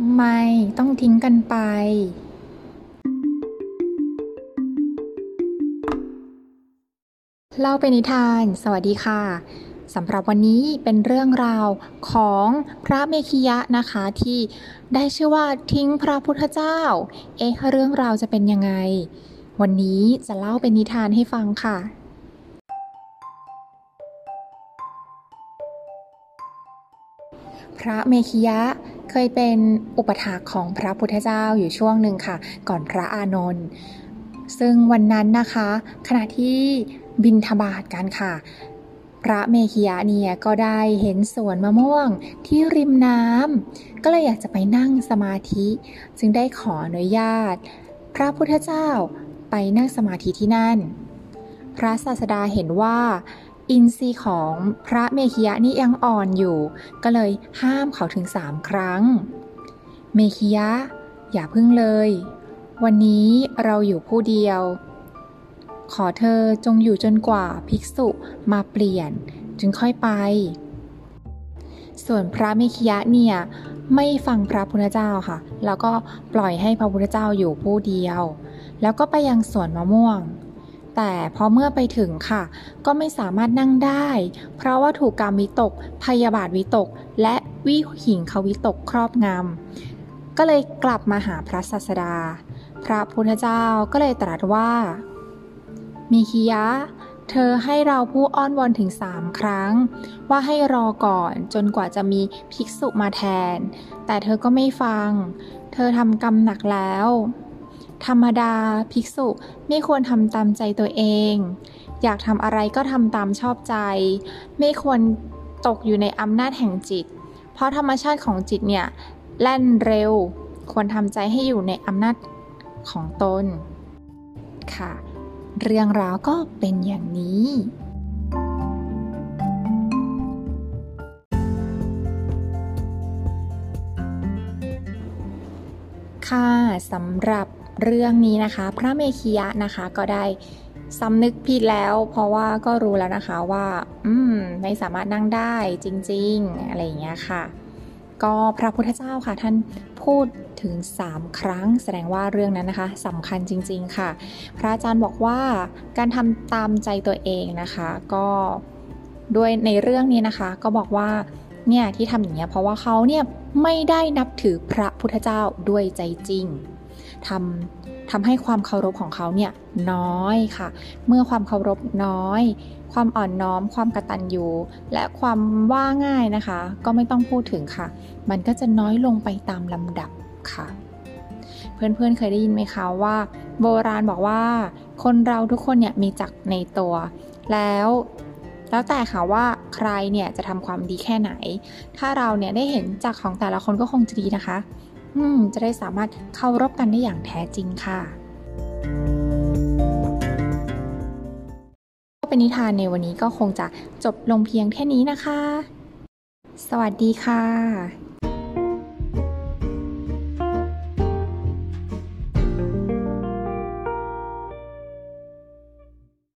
ทำไมต้องทิ้งกันไป เล่าเป็นนิทาน สวัสดีค่ะสำหรับวันนี้เป็นเรื่องราวของพระเมขิยะนะคะที่ได้ชื่อว่าทิ้งพระพุทธเจ้า เอ๊ะเรื่องราวจะเป็นยังไง วันนี้จะเล่าเป็นนิทานให้ฟังค่ะ พระเมขิยะ เคยเป็นอุปถากของพระพุทธเจ้าอยู่ช่วงหนึ่งค่ะ ก่อนพระอานนท์ซึ่งวันนั้นนะคะ ขณะที่บินทบาทกันค่ะ พระเมขิยะเนี่ยก็ได้เห็นสวนมะม่วงที่ริมน้ำก็เลยอยากจะไปนั่งสมาธิ จึงได้ขออนุญาต พระพุทธเจ้าไปนั่งสมาธิที่นั่น พระศาสดาเห็นว่า อินทรีย์ของพระเมขิยะนี่ยังอ่อนอยู่ ก็เลยห้ามเขาถึงสามครั้ง เมขิยะ อย่าพึ่งเลย วันนี้เราอยู่ผู้เดียว ขอเธอจงอยู่จนกว่าภิกษุมาเปลี่ยนจึงค่อยไป ส่วนพระเมขิยะเนี่ยไม่ฟังพระพุทธเจ้าค่ะ แล้วก็ปล่อยให้พระพุทธเจ้าอยู่ผู้เดียว แล้วก็ไปยังสวนมะม่วง แต่พอเมื่อไปถึงค่ะ ก็ไม่สามารถนั่งได้ เพราะว่าถูกกามวิตก พยาบาทวิตก และวิหิงควิตกครอบงำก็เลยกลับมาหาพระศาสดา พระพุทธเจ้าก็เลยตรัสว่า มีคิยะ เธอให้เราผู้อ้อนวอนถึงสามครั้ง ว่าให้รอก่อนจนกว่าจะมีภิกษุมาแทน แต่เธอก็ไม่ฟัง เธอทำกรรมหนักแล้ว ธรรมดาภิกษุไม่ควรทำตามใจตัวเอง อยากทำอะไรก็ทำตามชอบใจ ไม่ควรตกอยู่ในอำนาจแห่งจิต เพราะธรรมชาติของจิตเนี่ยแล่นเร็ว ควรทำใจให้อยู่ในอำนาจของตน ค่ะ เรื่องราวก็เป็นอย่างนี้ค่ะสำหรับ เรื่องนี้นะคะ พระเมขิยะนะคะก็ได้สำนึกผิดแล้ว เพราะว่าก็รู้แล้วนะคะว่า อืมไม่สามารถนั่งได้จริง ๆ อะไรอย่างเงี้ยค่ะ ก็พระพุทธเจ้าค่ะท่านพูดถึง 3 ครั้ง แสดงว่าเรื่องนั้นนะคะสำคัญจริง ๆค่ะ พระอาจารย์บอกว่าการทำตามใจตัวเองนะคะ ก็ด้วยในเรื่องนี้นะคะ ก็บอกว่าเนี่ยที่ทำอย่างเงี้ยเพราะว่าเขาเนี่ยไม่ได้นับถือพระพุทธเจ้าด้วยใจจริง ทำทำให้ความเคารพของเขาเนี่ยน้อยค่ะ เมื่อความเคารพน้อย ความอ่อนน้อม ความกระตันยูและความว่าง่ายนะคะ ก็ไม่ต้องพูดถึงค่ะ มันก็จะน้อยลงไปตามลำดับค่ะ เพื่อนๆเคยได้ยินไหมคะว่า โบราณบอกว่า คนเราทุกคนเนี่ยมีจักในตัว แล้วแล้วแต่ค่ะว่าใครเนี่ยจะทำความดีแค่ไหน ถ้าเราเนี่ยได้เห็นจักของแต่ละคนก็คงจะดีนะคะ จะได้สามารถเคารพกันได้อย่างแท้จริงค่ะก็เป็นนิทานในวันนี้ก็คงจะจบลงเพียงแค่นี้นะคะ สวัสดีค่ะ